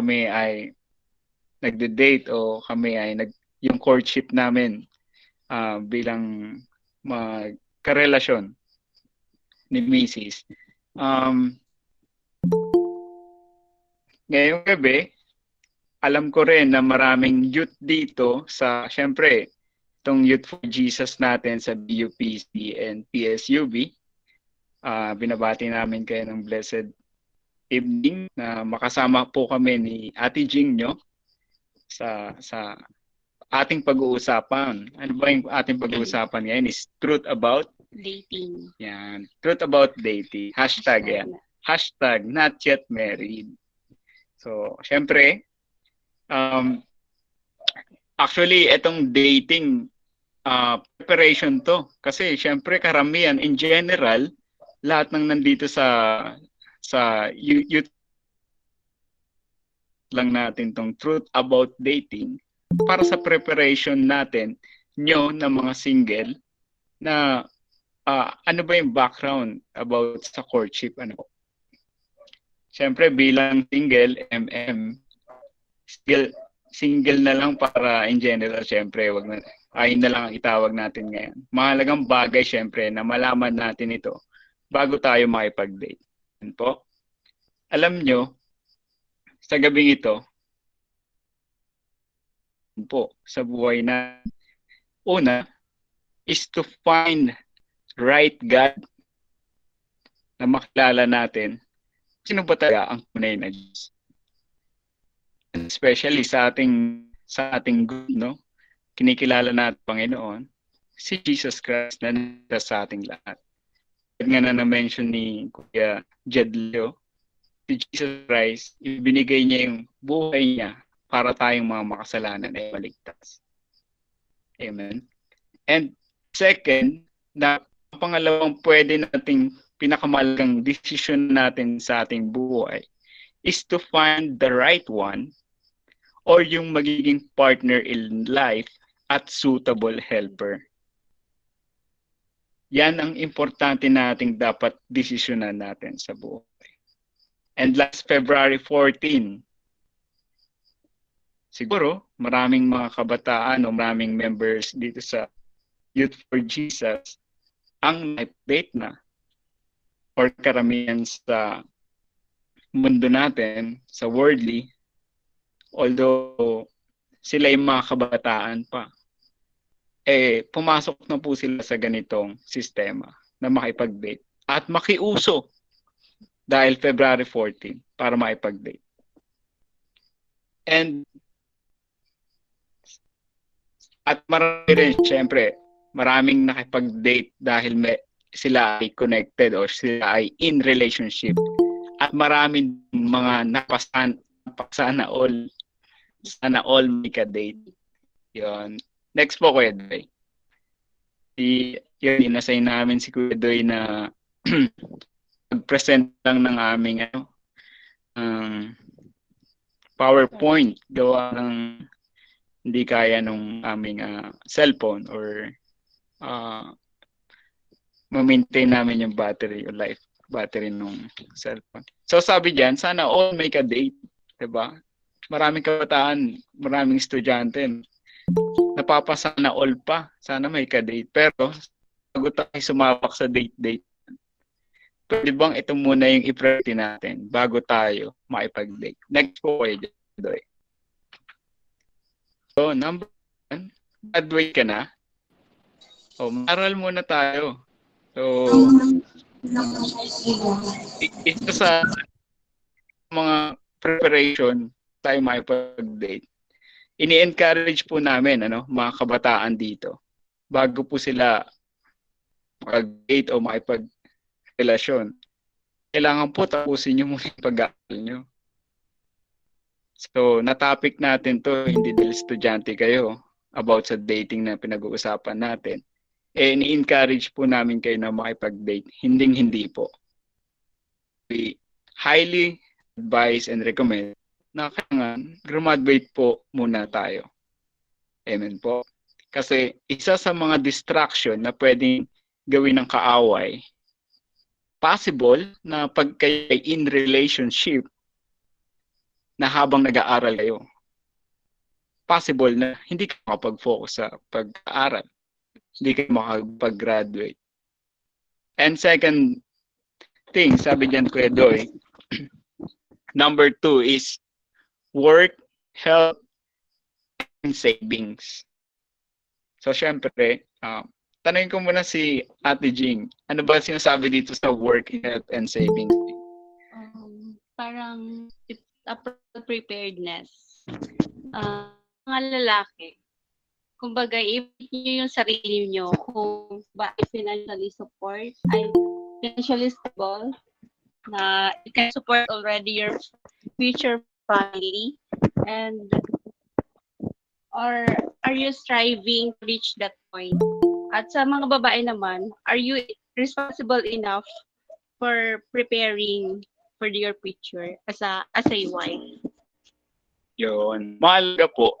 kami ay nagde-date o kami ay nag yung courtship namin ah, bilang magkarelasyon ni Mrs. Um, ngayong gabi, alam ko rin na maraming youth dito sa, syempre, itong Youth for Jesus natin sa BUPC and PSUB. Ah, binabati namin kayo ng blessed evening na makasama po kami ni Ate Jing nyo sa sa ating pag-uusapan. Ano ba yung ating pag-uusapan ngayon is truth about dating. yan. Truth about dating. Hashtag yan. Hashtag not yet married. So, syempre, um, actually, itong dating uh, preparation to. Kasi syempre, karamihan, in general, lahat ng nandito sa sa you- youth lang natin tong truth about dating para sa preparation natin nyo na mga single na ah, ano ba yung background about sa courtship ano Siyempre bilang single MM single single na lang para in general siyempre wag na ay na lang ang itawag natin ngayon. Mahalagang bagay siyempre na malaman natin ito bago tayo makipag-date. Po. Alam nyo, sa gabing ito, po, sa buhay na, una, is to find right God na makilala natin sino ba talaga ang tunay na Diyos. Especially sa ating sa ating group, no? Kinikilala natin Panginoon, si Jesus Christ na nasa sa ating lahat. Kaya nga na na-mention ni Kuya Jed Leo, si Jesus Christ, ibinigay niya yung buhay niya para tayong mga makasalanan ay maligtas. Amen. And second, na pangalawang pwede nating pinakamalagang decision natin sa ating buhay is to find the right one or yung magiging partner in life at suitable helper. Yan ang importante nating dapat desisyonan natin sa buhay. And last February 14, siguro maraming mga kabataan o maraming members dito sa Youth for Jesus ang date na or karamihan sa mundo natin, sa worldly, although sila yung mga kabataan pa, eh, pumasok na po sila sa ganitong sistema na makipag-date at makiuso dahil February 14 para makipag-date. And at marami rin, syempre, maraming nakipag-date dahil may, sila ay connected or sila ay in relationship. At maraming mga napasan, napasana all, sana all may ka-date. Yun. Next po, Kuya Doy. Si, yun, inassign namin si Kuya Doy na mag-present lang ng aming ano, um, PowerPoint gawa ng hindi kaya nung aming ah, cellphone or uh, ma-maintain namin yung battery o life battery nung cellphone. So sabi diyan, sana all make a date, 'di ba? Maraming kabataan, maraming estudyante napapasana all pa. Sana may ka-date. Pero bago tayo sumabak sa date-date, pwede bang ito muna yung i-priority natin bago tayo makipag-date? Next po kayo, Doy. So, number one, graduate ka na. O, maral muna tayo. So, ito sa mga preparation tayo makipag-date. Ini-encourage po namin ano, mga kabataan dito bago po sila makag-date o makipag-relasyon kailangan po tapusin nyo muna yung pag-aaral nyo. So, na-topic natin to, hindi dahil estudyante kayo about sa dating na pinag-uusapan natin. Eh, ni-encourage po namin kayo na makipag-date. Hinding-hindi po. We highly advise and recommend na kailangan graduate po muna tayo. Amen po. Kasi isa sa mga distraction na pwedeng gawin ng kaaway, possible na pag kayo in relationship, na habang nag-aaral kayo, possible na hindi ka makapag-focus sa pag-aaral. Hindi ka makapag-graduate. And second thing, sabi diyan Kuya Doy, number two is work, health, and savings. So, syempre, uh, tanongin ko muna si Ate Jing, ano ba sinasabi dito sa work, health, and savings? Um, parang it's a preparedness. Uh, mga lalaki, kumbaga, if nyo yung sarili nyo, kung ba financially support, ay financially stable, na you can support already your future family, and or are you striving to reach that point? At sa mga babae naman, are you responsible enough for preparing for your future as a as a wife? Yun. Mahalaga po.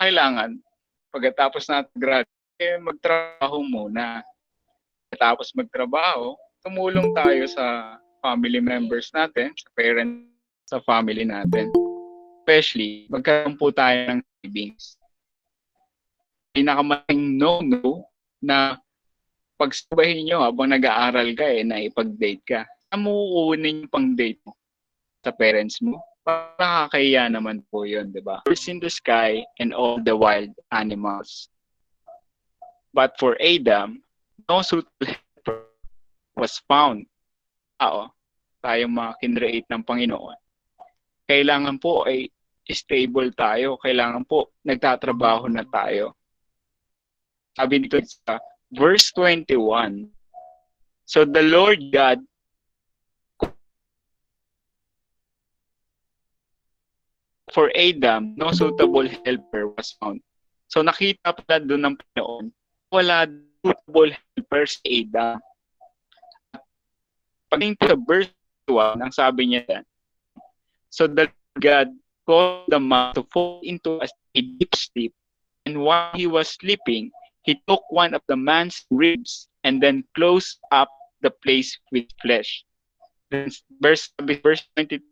Kailangan, pagkatapos natin grad, eh, magtrabaho muna. Pagkatapos magtrabaho, tumulong tayo sa family members natin, sa parents, sa family natin. Especially, magkaroon po tayo ng savings. Pinakamaling no-no na pagsabahin nyo habang nag-aaral ka eh, na ipag-date ka amuunin yung pang-date mo sa parents mo. Para nakakaya naman po yun, di ba? Birds in the sky and all the wild animals. But for Adam, no suitable was found. Oo, tayong mga kinreate ng Panginoon. Kailangan po ay stable tayo. Kailangan po nagtatrabaho na tayo. Sabi dito sa verse 21, So the Lord God for Adam, no suitable helper was found. So nakita pala doon ng Panginoon, wala suitable helper si Adam. Pagdating sa verse 1, ang sabi niya, So that God caused the man to fall into a deep sleep, and while he was sleeping, he took one of the man's ribs and then closed up the place with flesh. Then verse, verse 22,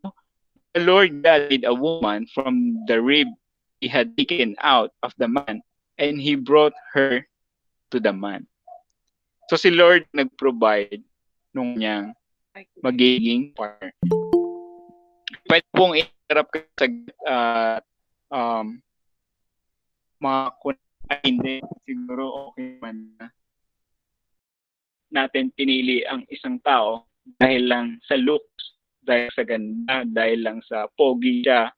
the Lord God made a woman from the rib he had taken out of the man, and he brought her to the man. So si Lord nag-provide nung niyang magiging partner. Pwede pong iharap ka sa uh, um, mga hindi, siguro okay man na natin pinili ang isang tao dahil lang sa looks dahil sa ganda, dahil lang sa pogi siya,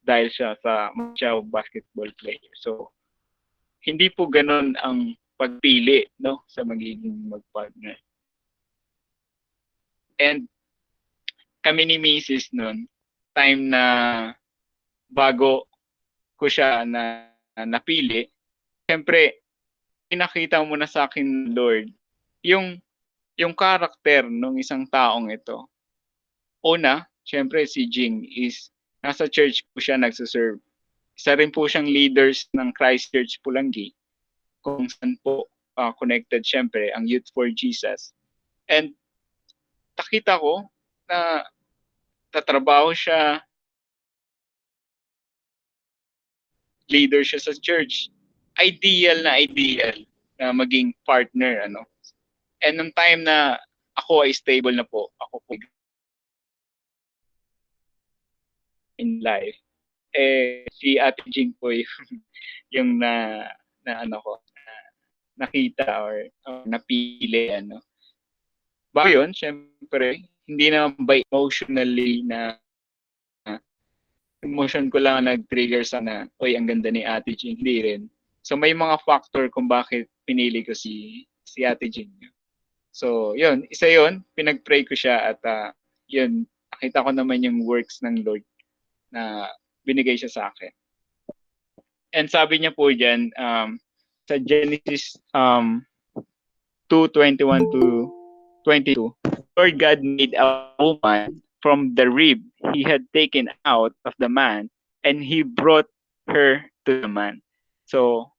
dahil siya sa siya basketball player. So, hindi po ganun ang pagpili no sa magiging magpartner. And kami ni Mrs. noon, time na bago ko siya na, na napili, siyempre, pinakita mo na sa akin, Lord, yung yung karakter ng isang taong ito una, syempre si Jing is nasa church po siya nagsaserve. Isa rin po siyang leaders ng Christ Church Pulangi kung saan po uh, connected syempre ang Youth for Jesus. And nakita ko na tatrabaho siya leader siya sa church. Ideal na ideal na maging partner ano. And nung time na ako ay stable na po, ako po in life, eh, si Ate Jing po yung, yung na, na ano ko, na, nakita or, or napili, ano. Bago yun, syempre, hindi naman by emotionally na emotion ko lang nag-trigger sa na, oy, ang ganda ni Ate Jing. Hindi rin. So may mga factor kung bakit pinili ko si si Ate Jing. So, yun, isa yun, pinag-pray ko siya at uh, yun, nakita ko naman yung works ng Lord na binigay siya sa akin. And sabi niya po diyan um, sa Genesis um, 2:21 to 22, Lord God made a woman from the rib he had taken out of the man and he brought her to the man. So,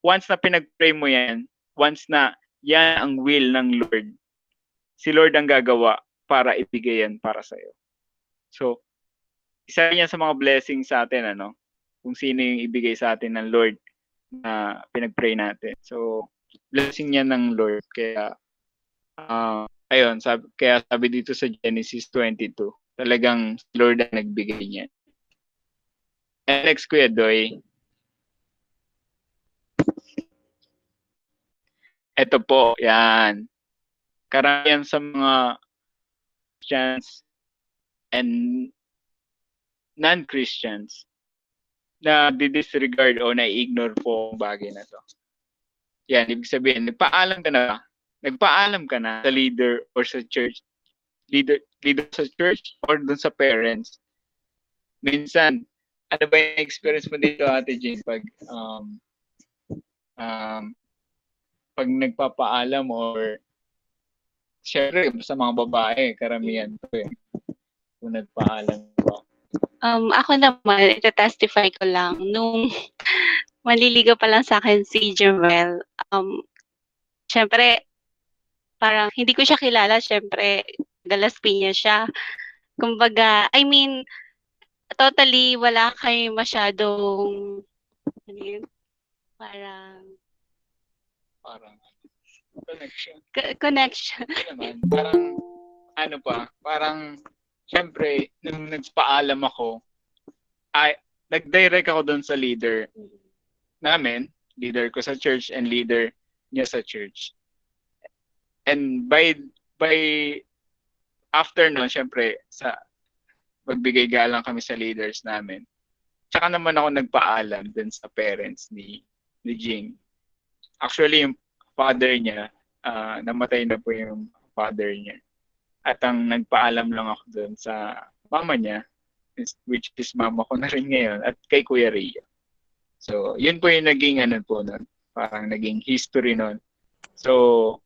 once na pinag-pray mo yan, once na yan ang will ng Lord, si Lord ang gagawa para ibigay yan para sa iyo. So, isa yan sa mga blessings sa atin, ano? Kung sino yung ibigay sa atin ng Lord na pinag-pray natin. So, blessing yan ng Lord. Kaya, uh, ayun, sabi, kaya sabi dito sa Genesis 22, talagang Lord ang nagbigay niyan. And next, Kuya Doy, Ito po, yan. Karamihan sa mga Christians and non-Christians na di-disregard o na-ignore po ang bagay na to. Yan, ibig sabihin, nagpaalam ka na Nagpaalam ka na sa leader or sa church, leader, leader sa church or dun sa parents. Minsan, ano ba yung experience mo dito, Ate Jane, pag um, um, pag nagpapaalam or syempre sa mga babae, karamihan to eh. Kung nagpaalam ko. Um, ako naman, ita-testify ko lang. Nung maliligaw pa lang sa akin si Jermel, um, syempre, parang hindi ko siya kilala, syempre, Galas Piña siya. Kumbaga, I mean, totally wala kay masyadong, ano yun, parang, parang connection. Connection. naman, parang ano pa, parang syempre nung nagpaalam ako, ay nag-direct ako doon sa leader namin, leader ko sa church and leader niya sa church. And by by after noon, syempre sa magbigay galang kami sa leaders namin. Tsaka naman ako nagpaalam din sa parents ni ni Jing Actually, yung father niya, uh, namatay na po yung father niya. At ang nagpaalam lang ako doon sa mama niya, which is mama ko na rin ngayon, at kay Kuya Ria. So, yun po yung naging ano po nun, parang naging history nun. So,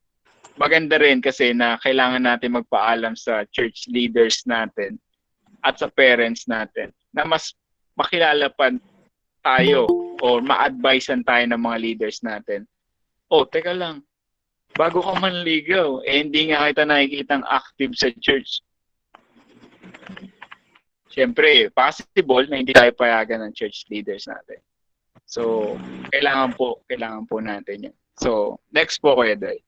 maganda rin kasi na kailangan natin magpaalam sa church leaders natin at sa parents natin na mas makilala pa tayo o ma-advisean tayo ng mga leaders natin oh, teka lang, bago ka manligaw, eh hindi nga kita nakikitang active sa church. Siyempre, possible na hindi tayo payagan ng church leaders natin. So, kailangan po, kailangan po natin yan. So, next po, Kuya Day.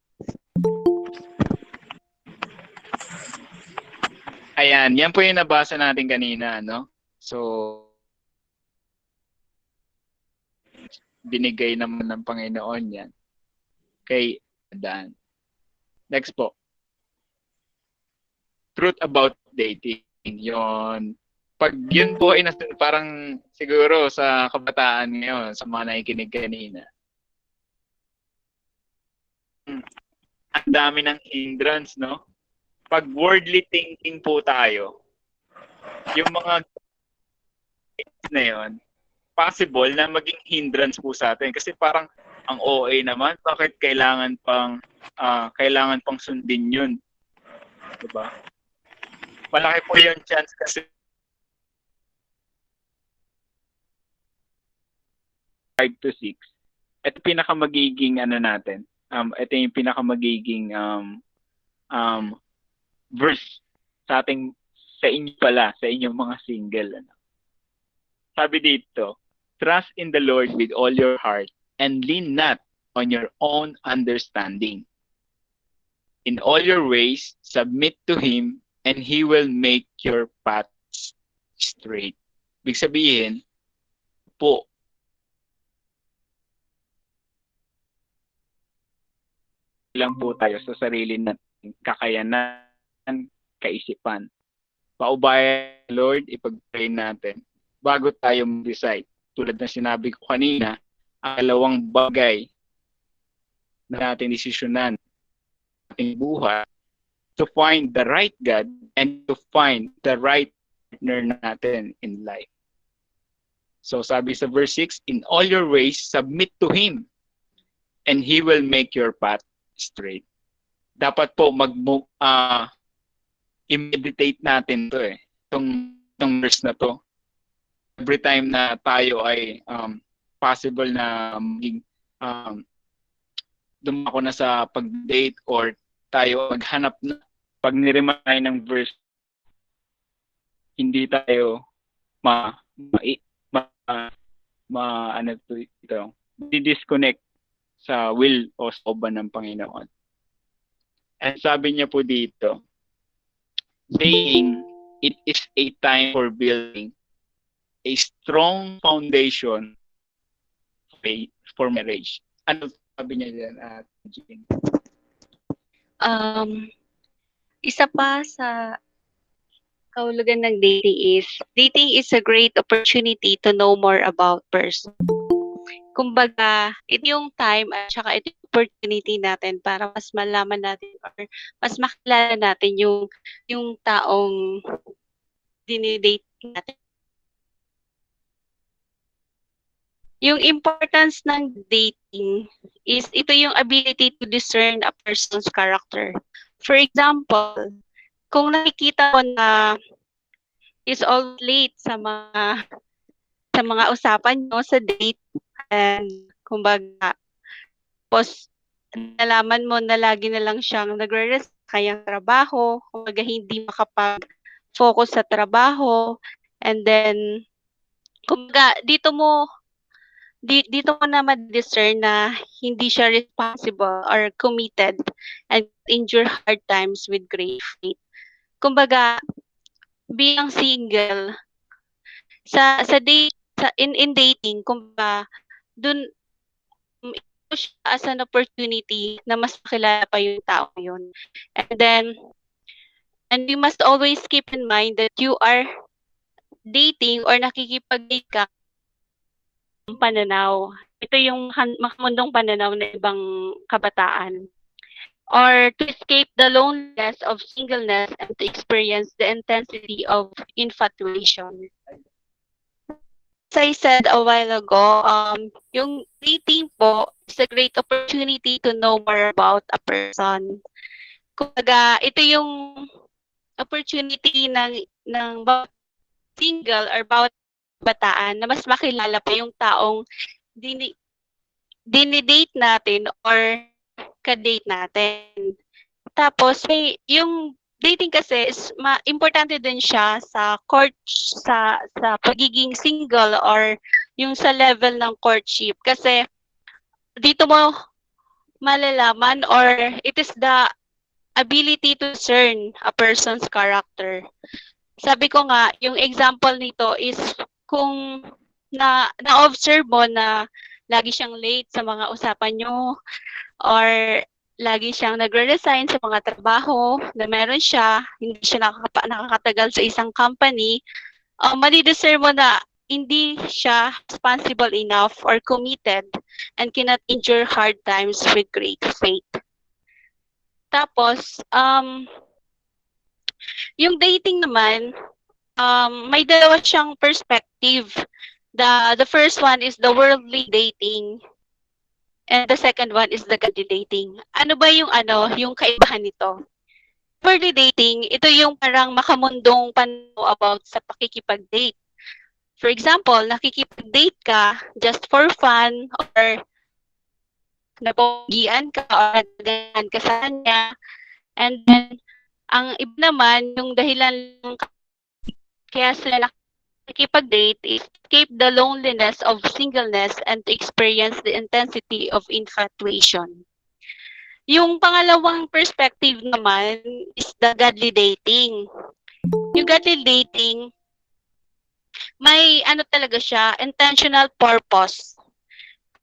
Ayan, yan po yung nabasa natin kanina, no? So, binigay naman ng Panginoon yan kay Dan. Next po. Truth about dating. Yon. Pag yun po ay nas- parang siguro sa kabataan ngayon, sa mga nakikinig kanina. Hmm. Ang dami ng hindrance, no? Pag worldly thinking po tayo, yung mga na yon possible na maging hindrance po sa atin kasi parang ang OA naman, bakit kailangan pang uh, kailangan pang sundin 'yun? 'Di ba? Malaki po 'yung chance kasi 5 to 6. Ito pinaka magiging ano natin. Um ito yung pinaka magiging um um verse sa ating sa inyo pala, sa inyong mga single ano. Sabi dito, trust in the Lord with all your heart and lean not on your own understanding. In all your ways, submit to Him, and He will make your paths straight. Big sabihin, po, lang po tayo sa sarili natin, kakayanan, kaisipan. Paubaya, Lord, ipag-pray natin bago tayo mag-decide. Tulad na sinabi ko kanina, ang dalawang bagay na natin desisyonan ating buhay to find the right God and to find the right partner natin in life. So sabi sa verse 6, in all your ways, submit to Him and He will make your path straight. Dapat po mag uh, i-meditate natin to eh. Itong, itong verse na to. Every time na tayo ay um, possible na maging um, dumako na sa pag-date or tayo maghanap na pag niremind ng verse hindi tayo ma ma, ma, ma ano to ito di-disconnect sa will o sa oban ng Panginoon. And sabi niya po dito, saying it is a time for building a strong foundation for marriage. Ano sabi niya diyan at uh, Um, isa pa sa kahulugan ng dating is, dating is a great opportunity to know more about person. Kumbaga, ito yung time at saka ito yung opportunity natin para mas malaman natin or mas makilala natin yung yung taong dinidate natin. Yung importance ng dating is ito yung ability to discern a person's character. For example, kung nakikita mo na is all late sa mga sa mga usapan nyo sa date and kumbaga pos nalaman mo na lagi na lang siyang nagre-rest kayang trabaho, kumbaga hindi makapag-focus sa trabaho and then kumbaga dito mo di, dito mo na ma-discern na hindi siya responsible or committed and endure hard times with great faith. Kumbaga, bilang single, sa sa date sa in in dating kumbaga dun ito siya as an opportunity na mas makilala pa yung tao yun. And then and you must always keep in mind that you are dating or nakikipag-date ka pananaw. Ito yung makamundong pananaw ng ibang kabataan. Or to escape the loneliness of singleness and to experience the intensity of infatuation. I said a while ago, um, yung dating po is a great opportunity to know more about a person. Kumbaga, ito yung opportunity ng ng single or bawat bataan na mas makilala pa yung taong dini dinidate natin or ka-date natin. Tapos may yung dating kasi ma, importante din siya sa court sa sa pagiging single or yung sa level ng courtship kasi dito mo malalaman or it is the ability to discern a person's character. Sabi ko nga, yung example nito is kung na na-observe mo na lagi siyang late sa mga usapan nyo or lagi siyang nagre-resign sa mga trabaho na meron siya, hindi siya nakaka- nakakatagal sa isang company, uh, madideserve mo na hindi siya responsible enough or committed and cannot endure hard times with great faith. Tapos, um, yung dating naman, um, may dalawa siyang perspective. The, the first one is the worldly dating and the second one is the godly dating. Ano ba yung ano, yung kaibahan nito? Worldly dating, ito yung parang makamundong panaw about sa pakikipag-date. For example, nakikipag-date ka just for fun or napogian ka or nagagahan ka sa kanya. And then, ang iba naman, yung dahilan ng kaya sila nakikipag-date is escape the loneliness of singleness and to experience the intensity of infatuation. Yung pangalawang perspective naman is the godly dating. Yung godly dating, may ano talaga siya, intentional purpose.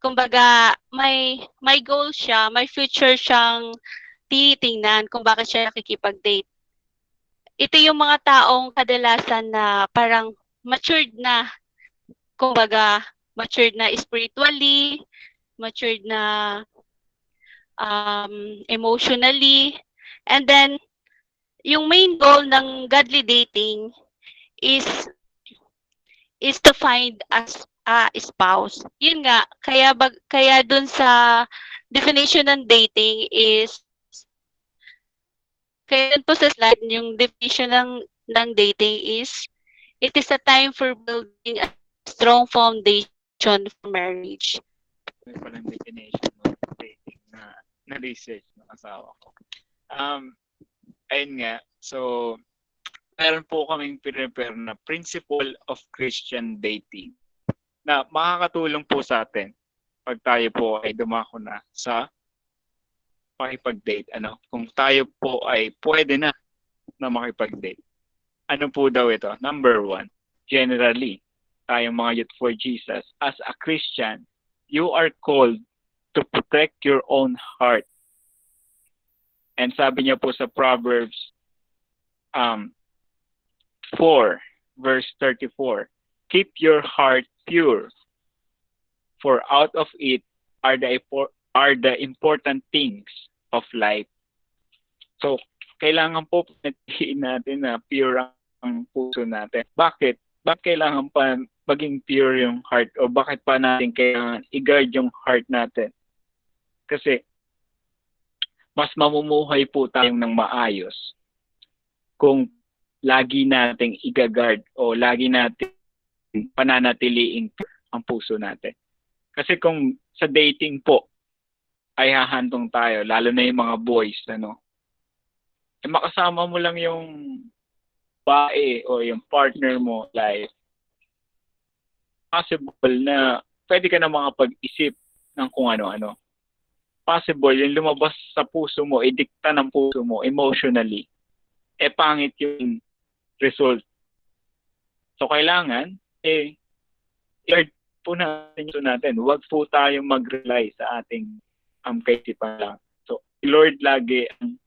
Kumbaga, may may goal siya, may future siyang tinitingnan kung bakit siya nakikipag-date ito yung mga taong kadalasan na parang matured na, kumbaga, matured na spiritually, matured na um, emotionally. And then, yung main goal ng godly dating is is to find as a spouse. Yun nga, kaya bag, kaya dun sa definition ng dating is kaya dun po sa slide yung definition ng ng dating is it is a time for building a strong foundation for marriage. May palang definition ng dating na na-research ng asawa ko. Um, ayun nga, so meron po kaming prepare na principle of Christian dating na makakatulong po sa atin pag tayo po ay dumako na sa makipag-date. Ano? Kung tayo po ay pwede na na makipag-date. Ano po daw ito? Number one, generally, tayong mga youth for Jesus, as a Christian, you are called to protect your own heart. And sabi niya po sa Proverbs um, 4, verse 34, Keep your heart pure, for out of it are the, are the important things of life. So, kailangan po panatiin natin na pure ang puso natin. Bakit? Bakit kailangan pa maging pure yung heart o bakit pa natin kailangan i-guard yung heart natin? Kasi mas mamumuhay po tayong ng maayos kung lagi nating i-guard o lagi nating pananatiliin ang puso natin. Kasi kung sa dating po ay hahantong tayo, lalo na yung mga boys, ano, eh makasama mo lang yung bae o yung partner mo, like, possible na pwede ka na makapag-isip ng kung ano-ano. Possible, yung lumabas sa puso mo, idikta ng puso mo emotionally, eh pangit yung result. So, kailangan, eh, i-guard po natin yun natin. Huwag po tayong mag-rely sa ating um, kaisipan lang. So, Lord lagi ang,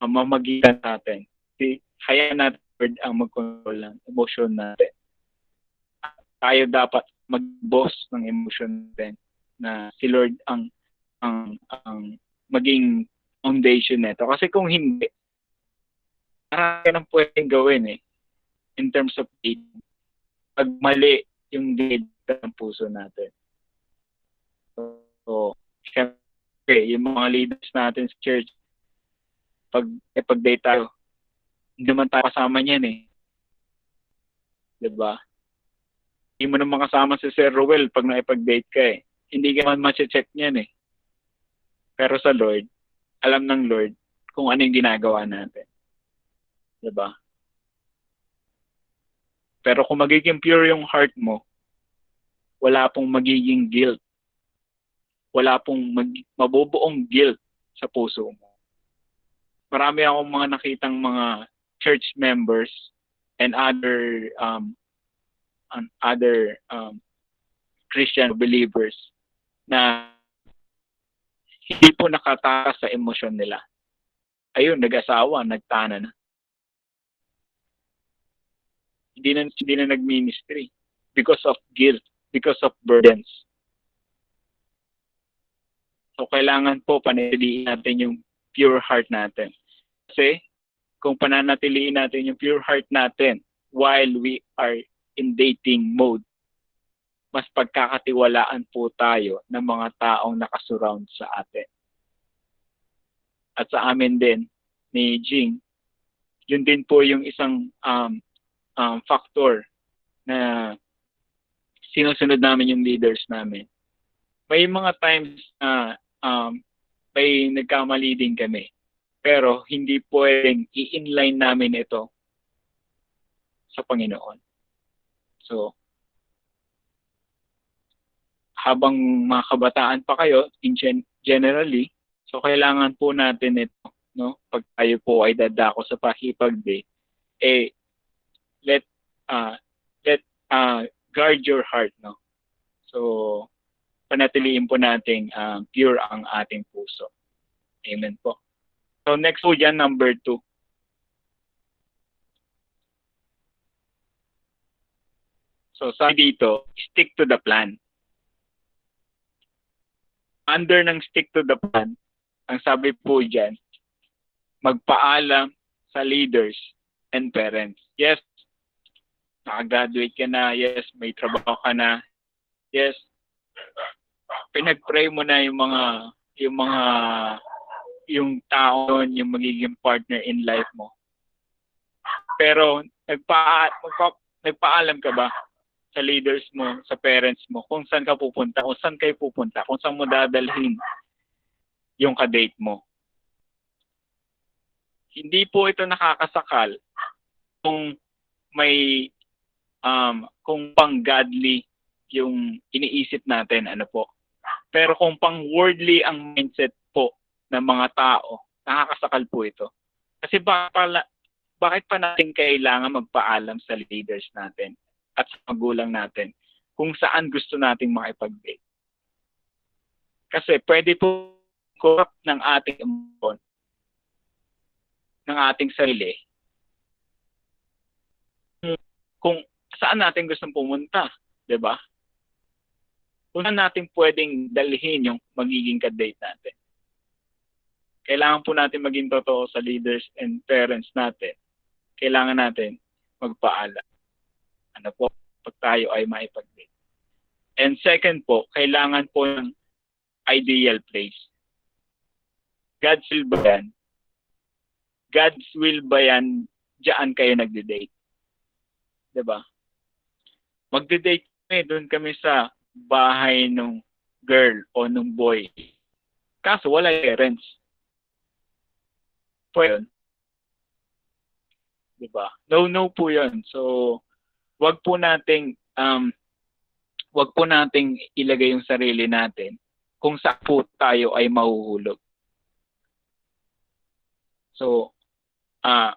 ang mamagitan natin. Si, kaya natin Lord ang mag-control ng emotion natin. Tayo dapat mag-boss ng emotion natin na si Lord ang ang ang maging foundation nito. Kasi kung hindi, marami nang pwedeng gawin eh in terms of dating. Pag mali yung date ng puso natin. So, so syempre, yung mga leaders natin sa church, pag, eh, pag-date tayo, hindi naman tayo kasama niyan eh. Diba? Hindi mo naman kasama si Sir Ruel pag naipag-date ka eh. Hindi ka man check niyan eh. Pero sa Lord, alam ng Lord kung ano yung ginagawa natin. Diba? Pero kung magiging pure yung heart mo, wala pong magiging guilt. Wala pong mag- mabubuong guilt sa puso mo. Marami akong mga nakitang mga church members and other um, and other um, Christian believers na hindi po nakatakas sa emosyon nila. Ayun, nag-asawa, nagtana na. Hindi na, hindi na nag-ministry because of guilt, because of burdens. So, kailangan po panatiliin natin yung pure heart natin. Kasi, kung pananatiliin natin yung pure heart natin while we are in dating mode, mas pagkakatiwalaan po tayo ng mga taong nakasurround sa atin. At sa amin din, ni Jing, yun din po yung isang um, um, factor na sinusunod namin yung leaders namin. May mga times na um, may nagkamali din kami. Pero hindi pwedeng i-inline namin ito sa Panginoon. So, habang mga kabataan pa kayo, in gen- generally, so kailangan po natin ito, no? Pag tayo po ay dadako sa pakipag-date, eh, let, uh, let, uh, guard your heart, no? So, panatiliin po nating uh, pure ang ating puso. Amen po. So next po dyan, number two. So sabi dito, stick to the plan. Under ng stick to the plan, ang sabi po dyan, magpaalam sa leaders and parents. Yes, nakagraduate ka na. Yes, may trabaho ka na. Yes, pinag-pray mo na yung mga yung mga yung tao yung magiging partner in life mo. Pero nagpa, magpa, nagpaalam ka ba sa leaders mo, sa parents mo, kung saan ka pupunta, kung saan kayo pupunta, kung saan mo dadalhin yung kadate mo. Hindi po ito nakakasakal kung may um, kung pang godly yung iniisip natin, ano po. Pero kung pang worldly ang mindset po ng mga tao, nakakasakal po ito. Kasi ba, pala, bakit pa natin kailangan magpaalam sa leaders natin at sa magulang natin kung saan gusto nating makipag-date? Kasi pwede po corrupt ng ating emosyon, ng ating sarili, kung saan natin gustong pumunta, 'di ba? Kung natin pwedeng dalhin yung magiging ka-date natin. Kailangan po natin maging totoo sa leaders and parents natin. Kailangan natin magpaalam. Ano po, pag tayo ay maipag-date. And second po, kailangan po ng ideal place. God's will ba yan? God's will ba yan, diyan kayo nagde-date? ba? Diba? Magde-date kami, doon kami sa bahay ng girl o ng boy. Kaso wala parents. Po yun. Diba? No, no po yun. So, wag po nating um, wag po nating ilagay yung sarili natin kung saan po tayo ay mahuhulog. So, ah, uh,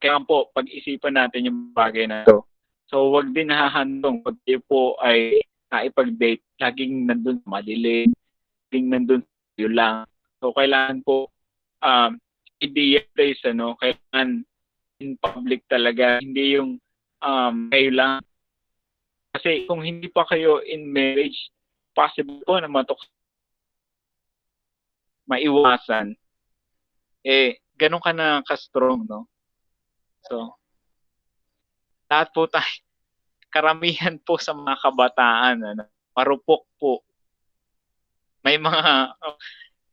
kaya po, pag-isipan natin yung bagay na to. So, wag din hahandong pag po ay naipag-date, laging nandun madilim, laging nandun yun lang. So, kailangan po, um, ideal place, ano, kailangan in public talaga, hindi yung um, kayo lang. Kasi kung hindi pa kayo in marriage, possible po na matok maiwasan. Eh, ganun ka na ka-strong, no? So, lahat po tayo, karamihan po sa mga kabataan, ano, marupok po. May mga,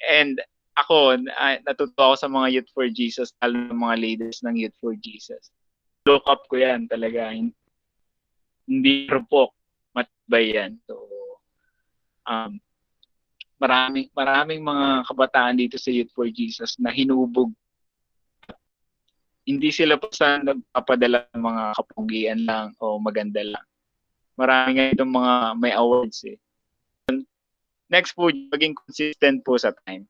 and ako, uh, natutuwa ako sa mga Youth for Jesus, lalo ng mga leaders ng Youth for Jesus. Look up ko yan talaga. Hindi rupok, matibay yan. So, um, maraming maraming mga kabataan dito sa Youth for Jesus na hinubog hindi sila basta nagpapadala ng mga kapugian lang o maganda lang. Marami nga itong mga may awards eh. Next po, maging consistent po sa time.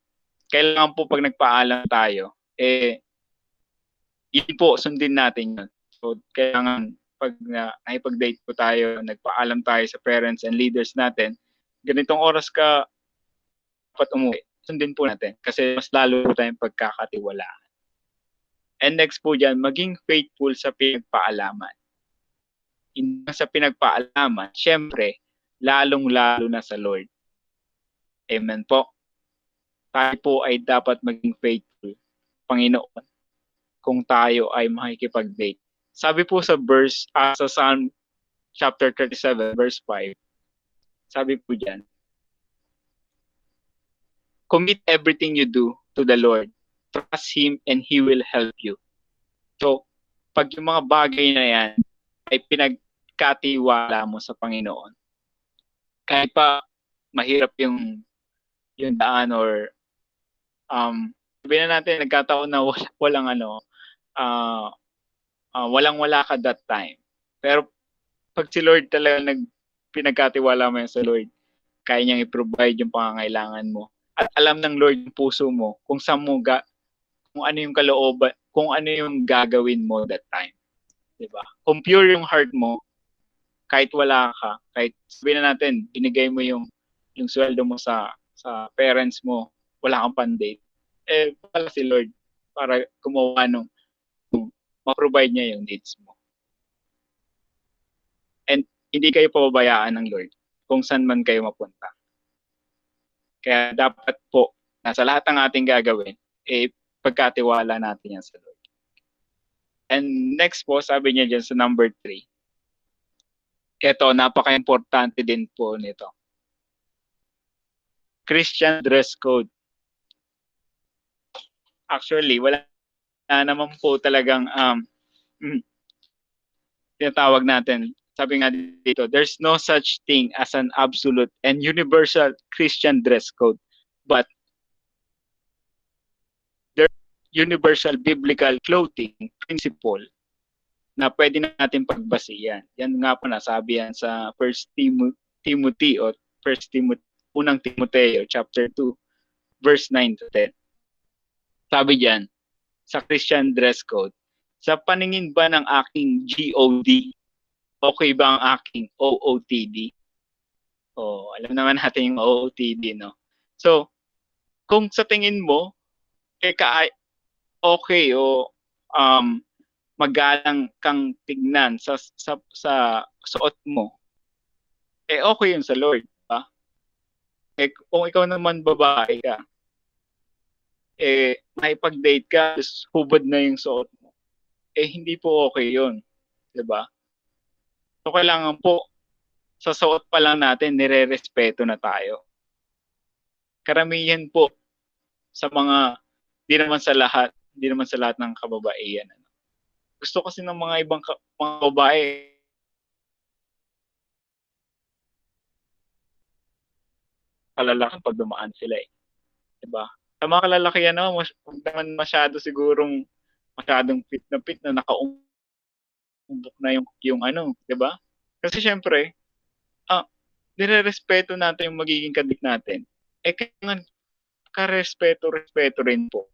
Kailangan po pag nagpaalam tayo, eh, yun po, sundin natin yun. So, kailangan pag na, nakipag-date po tayo, nagpaalam tayo sa parents and leaders natin, ganitong oras ka dapat umuwi, sundin po natin. Kasi mas lalo po tayong pagkakatiwalaan. And next po dyan, maging faithful sa pinagpaalaman. Hindi sa pinagpaalaman, syempre, lalong-lalo na sa Lord. Amen po. Tayo po ay dapat maging faithful, Panginoon, kung tayo ay makikipag-date. Sabi po sa verse, uh, sa Psalm chapter 37, verse 5, sabi po dyan, Commit everything you do to the Lord trust Him and He will help you. So, pag yung mga bagay na yan ay pinagkatiwala mo sa Panginoon, kahit pa mahirap yung yung daan or um sabihin na natin nagkataon na wala, walang ano uh, uh, walang wala ka that time. Pero pag si Lord talaga nag pinagkatiwala mo yan sa Lord, kaya niyang i-provide yung pangangailangan mo. At alam ng Lord yung puso mo kung saan mo ga, kung ano yung kalooban, kung ano yung gagawin mo that time. 'Di ba? Kung pure yung heart mo, kahit wala ka, kahit sabihin na natin, binigay mo yung yung sweldo mo sa sa parents mo, wala kang pandate. Eh, pala si Lord para gumawa nung ma-provide niya yung needs mo. And hindi kayo pababayaan ng Lord kung saan man kayo mapunta. Kaya dapat po na sa lahat ng ating gagawin, eh, pagkatiwala natin yan sa Lord. And next po, sabi niya dyan sa number 3, ito, napaka-importante din po nito. Christian dress code. Actually, wala na naman po talagang um, mm, tinatawag natin. Sabi nga dito, there's no such thing as an absolute and universal Christian dress code. But universal biblical clothing principle na pwede natin pagbasihan. Yan nga po nasabi yan sa 1 Tim- Timothy o 1 Timothy, unang Timoteo chapter 2 verse 9 to 10. Sabi diyan sa Christian dress code, sa paningin ba ng aking GOD, okay ba ang aking OOTD? Oh, alam naman natin yung OOTD, no? So, kung sa tingin mo, eh, ka, okay o um, magalang kang tignan sa, sa, sa suot mo, eh okay yun sa Lord. Ba? Eh, kung ikaw naman babae ka, eh, nakipag-date ka, hubad na yung suot mo, eh hindi po okay yun. ba? Diba? So, kailangan po, sa suot pa lang natin, nire-respeto na tayo. Karamihan po sa mga, di naman sa lahat, hindi naman sa lahat ng kababaihan. Ano. Gusto kasi ng mga ibang ka- mga babae kalalakan pag dumaan sila eh. Diba? Sa mga kalalakihan naman, mas, naman masyado sigurong masyadong fit na fit na nakaumbok na yung, yung ano, di ba? Kasi syempre, ah, nire-respeto natin yung magiging kadit natin. Eh, kailangan ka-respeto-respeto rin po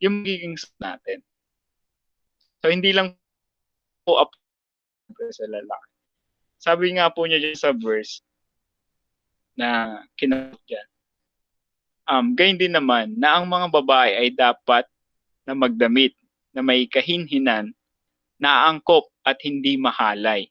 yung magiging natin. So, hindi lang po up sa lalaki. Sabi nga po niya dyan sa verse na kinakot dyan. Um, gayon din naman na ang mga babae ay dapat na magdamit na may kahinhinan na angkop at hindi mahalay.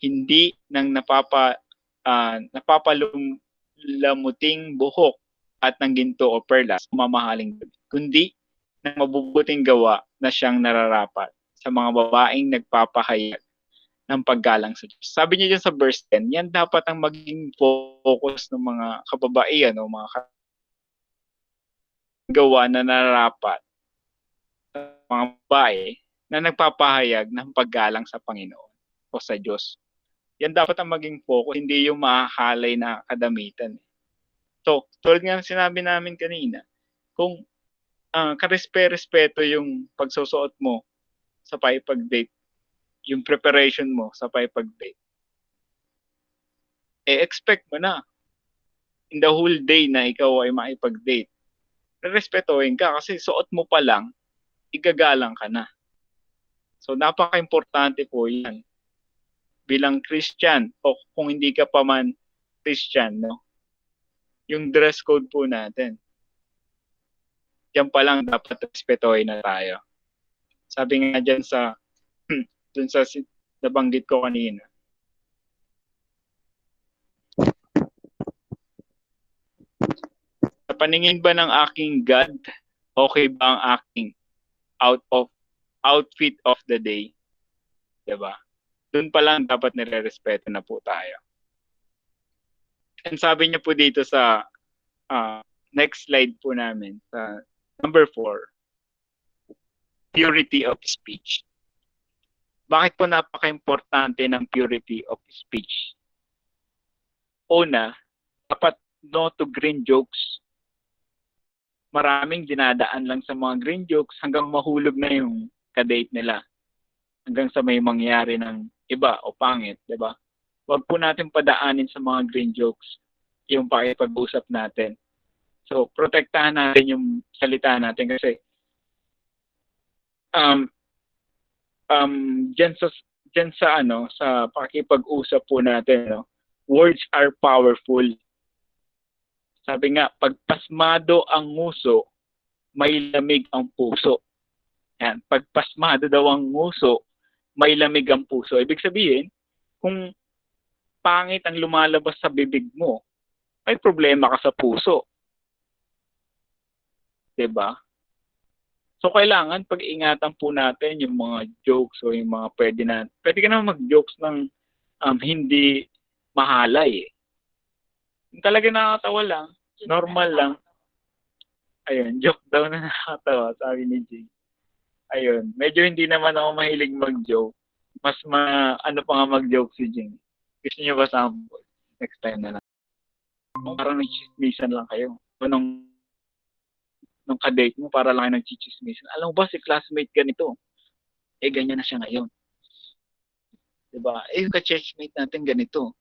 Hindi nang napapa uh, napapalumuting buhok at ng ginto o perlas mamahaling kundi ng mabubuting gawa na siyang nararapat sa mga babaeng nagpapahayag ng paggalang sa Diyos. Sabi niya dyan sa verse 10, yan dapat ang maging focus ng mga kababaihan o mga gawa na nararapat sa mga babae na nagpapahayag ng paggalang sa Panginoon o sa Diyos. Yan dapat ang maging focus, hindi yung mahalay na kadamitan. So, tulad nga sinabi namin kanina, kung uh, karespe-respeto yung pagsusuot mo sa paipag-date, yung preparation mo sa paipag-date. Eh, expect mo na in the whole day na ikaw ay maipag-date. Respetuhin ka kasi suot mo pa lang, igagalang ka na. So, napaka-importante po yan. Bilang Christian, o kung hindi ka pa man Christian, no? Yung dress code po natin yan pa lang dapat respetuhin na tayo. Sabi nga dyan sa, dun sa nabanggit ko kanina, paningin ba ng aking God, okay ba ang aking out of outfit of the day? 'Di ba? Doon pa lang dapat nire-respeto na po tayo. And sabi niya po dito sa uh, next slide po namin sa Number four, purity of speech. Bakit po napaka-importante ng purity of speech? Una, dapat no to green jokes. Maraming dinadaan lang sa mga green jokes hanggang mahulog na yung kadate nila. Hanggang sa may mangyari ng iba o pangit, di ba? Huwag po natin padaanin sa mga green jokes yung pakipag-usap natin. So, protektahan natin yung salita natin kasi um, um, dyan sa, dyan sa, ano, sa pakipag-usap po natin, no, words are powerful. Sabi nga, pagpasmado ang nguso, may lamig ang puso. Yan, pagpasmado daw ang nguso, may lamig ang puso. Ibig sabihin, kung pangit ang lumalabas sa bibig mo, may problema ka sa puso. 'di ba? So kailangan pag-ingatan po natin yung mga jokes o yung mga pwede na pwede ka naman mag-jokes ng um, hindi mahalay. Eh. Talaga nakakatawa lang, normal lang. Ayun, joke daw na nakakatawa, sabi ni Jay. Ayun, medyo hindi naman ako mahilig mag-joke. Mas ma, ano pa nga mag-joke si Jing. Gusto niyo ba sample? Next time na lang. Parang nagchismisan lang kayo. Anong nung kadate mo para lang nagchichismisan. Alam mo ba si classmate ganito? Eh ganyan na siya ngayon. 'Di ba? Eh yung ka-churchmate natin ganito.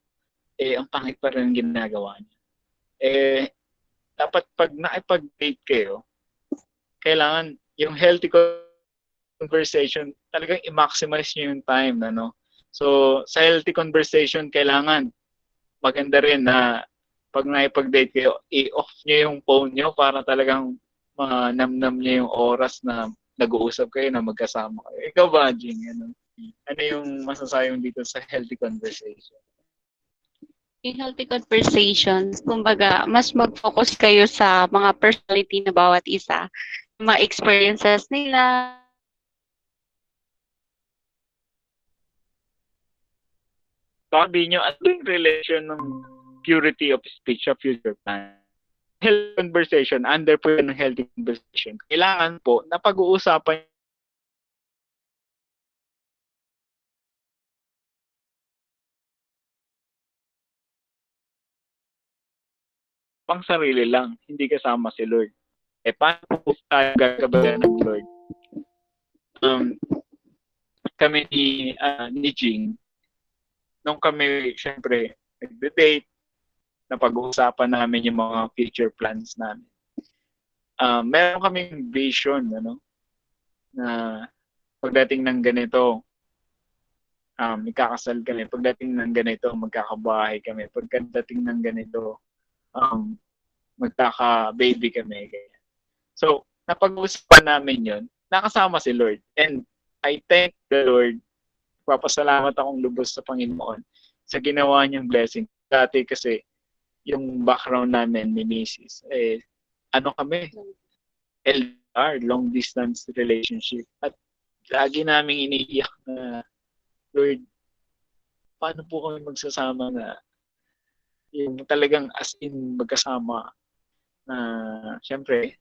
Eh ang pangit pa rin ginagawa niya. Eh dapat pag nakipag-date kayo, kailangan yung healthy conversation, talagang i-maximize niyo yung time, ano? So, sa healthy conversation, kailangan maganda rin na pag nakipag-date kayo, i-off niyo yung phone niyo para talagang manamnam niya yung oras na nag-uusap kayo na magkasama kayo. Ikaw ba, Jing? Ano, ano yung masasayang dito sa healthy conversation? In healthy conversations, kumbaga, mas mag-focus kayo sa mga personality na bawat isa, mga experiences nila, Sabi nyo, ano yung relation ng purity of speech sa future plan? healthy conversation, under po ng healthy conversation, kailangan po na pag-uusapan pang sarili lang, hindi kasama si Lord. Eh, paano po tayo gagabayan ng Lord? Um, kami ni, uh, ni Jing, nung kami, syempre, nag-debate, na pag-uusapan namin yung mga future plans namin. Uh, meron kaming vision, ano, na pagdating ng ganito, um, ikakasal kami. Pagdating ng ganito, magkakabahay kami. Pagdating ng ganito, um, magkaka-baby kami. Ganyan. So, napag-uusapan namin yon nakasama si Lord. And I thank the Lord. Papasalamat akong lubos sa Panginoon sa ginawa niyang blessing. Dati kasi, yung background namin ni Mrs. Eh, ano kami? LDR, long distance relationship. At lagi namin iniiyak na, Lord, paano po kami magsasama na yung talagang as in magkasama na syempre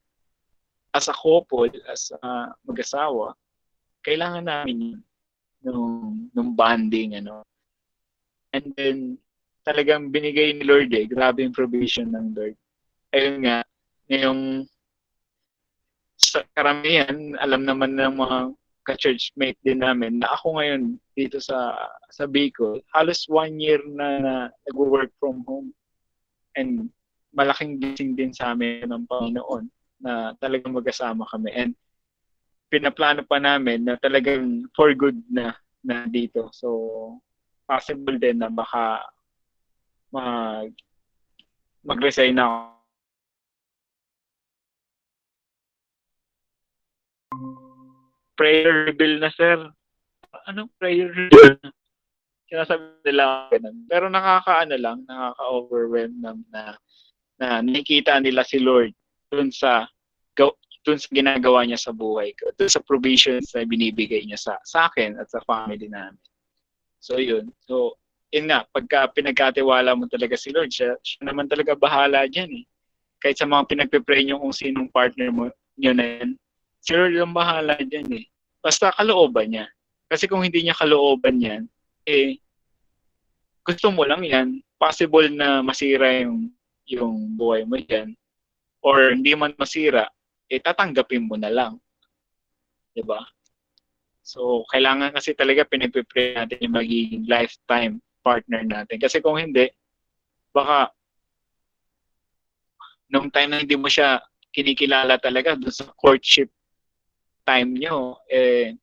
as a couple, as a mag-asawa, kailangan namin yun nung, nung bonding, ano. And then, talagang binigay ni Lord eh. Grabe yung provision ng Lord. Ayun nga, ngayong sa karamihan, alam naman ng mga ka-churchmate din namin na ako ngayon dito sa sa Bicol, halos one year na, na nag-work from home. And malaking blessing din sa amin ng Panginoon na talagang magkasama kami. And pinaplano pa namin na talagang for good na na dito. So, possible din na baka mag mag-resign ako. Prayer bill na, sir. Anong prayer bill? Sinasabi nila ganun. Pero nakakaano lang, nakaka-overwhelm na, na, na nakikita nila si Lord dun sa dun sa ginagawa niya sa buhay ko, dun sa provisions na binibigay niya sa, sa akin at sa family namin. So yun. So yun nga, pagka pinagkatiwala mo talaga si Lord, siya, siya naman talaga bahala dyan eh. Kahit sa mga pinagpe-pray nyo kung sinong partner mo nyo na yan, si Lord ang bahala dyan eh. Basta kalooban niya. Kasi kung hindi niya kalooban yan, eh, gusto mo lang yan, possible na masira yung, yung buhay mo dyan. Or hindi man masira, eh, tatanggapin mo na lang. ba? So, kailangan kasi talaga pinagpe-pray natin yung magiging lifetime partner natin. Kasi kung hindi, baka nung time na hindi mo siya kinikilala talaga doon sa courtship time nyo, eh,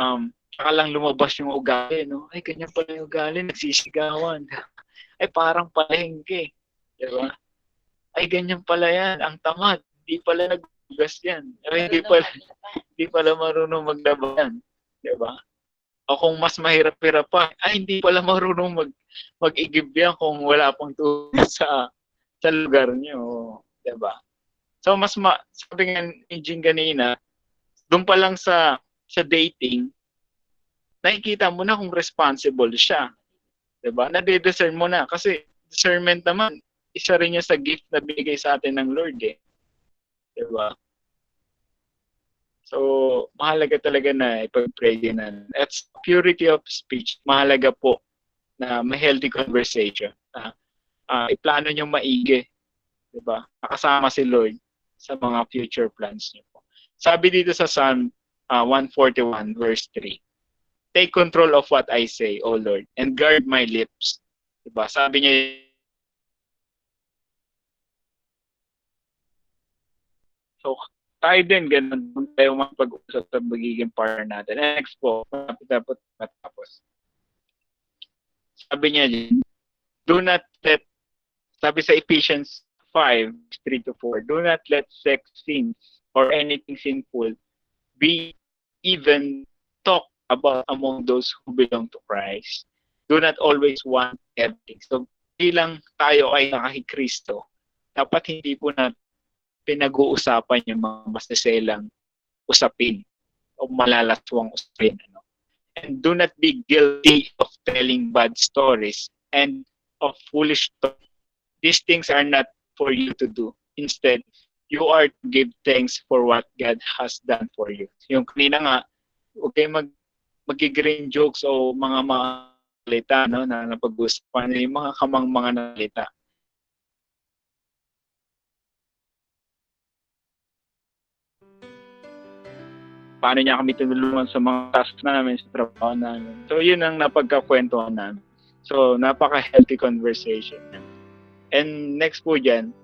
um, saka lang lumabas yung ugali, no? Ay, ganyan pala yung ugali, nagsisigawan. Ay, parang palengke. Di ba? Ay, ganyan pala yan, ang tamad. Hindi pala nagbugas yan. Ay, hindi pala, hindi pala marunong maglaban. Di ba? O kung mas mahirap-hirap pa, ay hindi pala marunong mag mag-igib yan kung wala pang tulong sa sa lugar niyo, 'di ba? So mas ma, sabi nga ni Jing kanina, doon pa lang sa sa dating, nakikita mo na kung responsible siya. 'Di ba? Nade-discern mo na kasi discernment naman isa rin yan sa gift na binigay sa atin ng Lord eh. 'Di ba? So, mahalaga talaga na ipag-pray din. At purity of speech, mahalaga po na may healthy conversation. Uh, uh, iplano nyo maigi. Diba? Nakasama si Lord sa mga future plans niyo po. Sabi dito sa Psalm uh, 141 verse 3, Take control of what I say, O Lord, and guard my lips. Diba? Sabi niya So, tayo din, ganun tayo mapag-usap sa magiging partner natin. Next po, dapat matapos. Sabi niya do not let, sabi sa Ephesians 5, 3 to 4, do not let sex sins or anything sinful be even talked about among those who belong to Christ. Do not always want everything. So, bilang tayo ay nakakikristo, dapat hindi po natin pinag-uusapan yung mga masaselang usapin o malalaswang usapin. Ano? And do not be guilty of telling bad stories and of foolish talk. These things are not for you to do. Instead, you are to give thanks for what God has done for you. Yung kanina nga, kayo mag, magigreen jokes o mga salita no, na napag-usapan, yung mga kamang mga nalita. paano niya kami tinulungan sa mga tasks namin, sa trabaho namin. So, yun ang napagkakwentuhan namin. So, napaka-healthy conversation. And next po dyan,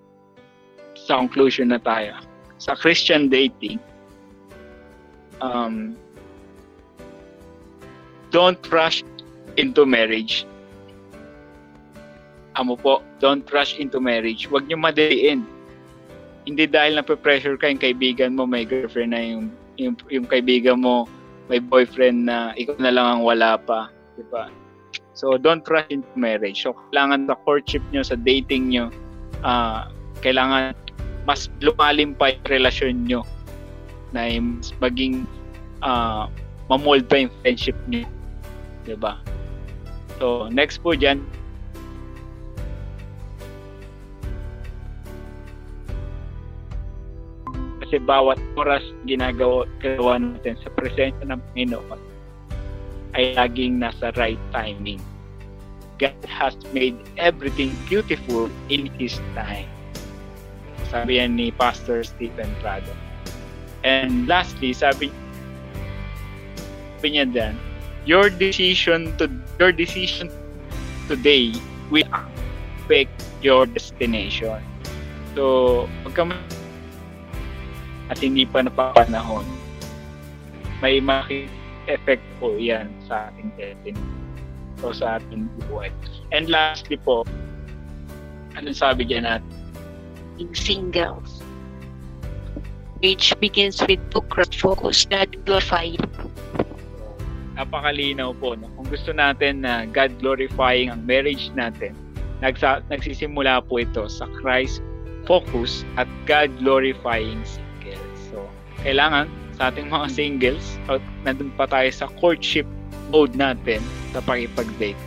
sa conclusion na tayo. Sa Christian dating, um, don't rush into marriage. Amo po, don't rush into marriage. Huwag niyo madaliin. Hindi dahil na pressure ka yung kaibigan mo, may girlfriend na yung yung, yung kaibigan mo may boyfriend na ikaw na lang ang wala pa, di ba? So, don't rush into marriage. So, kailangan sa courtship nyo, sa dating nyo, uh, kailangan mas lumalim pa yung relasyon nyo na mas maging uh, mamold pa yung friendship nyo. Di ba? So, next po dyan, kasi bawat oras ginagawa gawa natin sa presensya ng Panginoon ay laging nasa right timing. God has made everything beautiful in His time. Sabi yan ni Pastor Stephen Prado. And lastly, sabi, sabi niya dan, your decision to your decision today will affect your destination. So, pag at hindi pa napapanahon, may maki effect po yan sa ating destiny o sa ating buhay. And lastly po, anong sabi dyan natin? Being singles. Which begins with to focus, God glorifying. Napakalinaw po. No? Kung gusto natin na God glorifying ang marriage natin, nagsa, nagsisimula po ito sa Christ focus at God glorifying kailangan sa ating mga singles, nandun pa tayo sa courtship mode natin sa pakipag-date.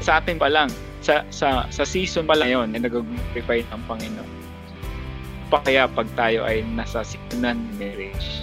Sa atin pa lang, sa, sa, sa season pa lang yun, na nag-glorify ng Panginoon. Pa kaya pag tayo ay nasa season marriage.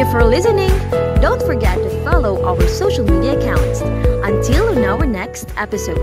You for listening. Don't forget to follow our social media accounts. Until on our next episode.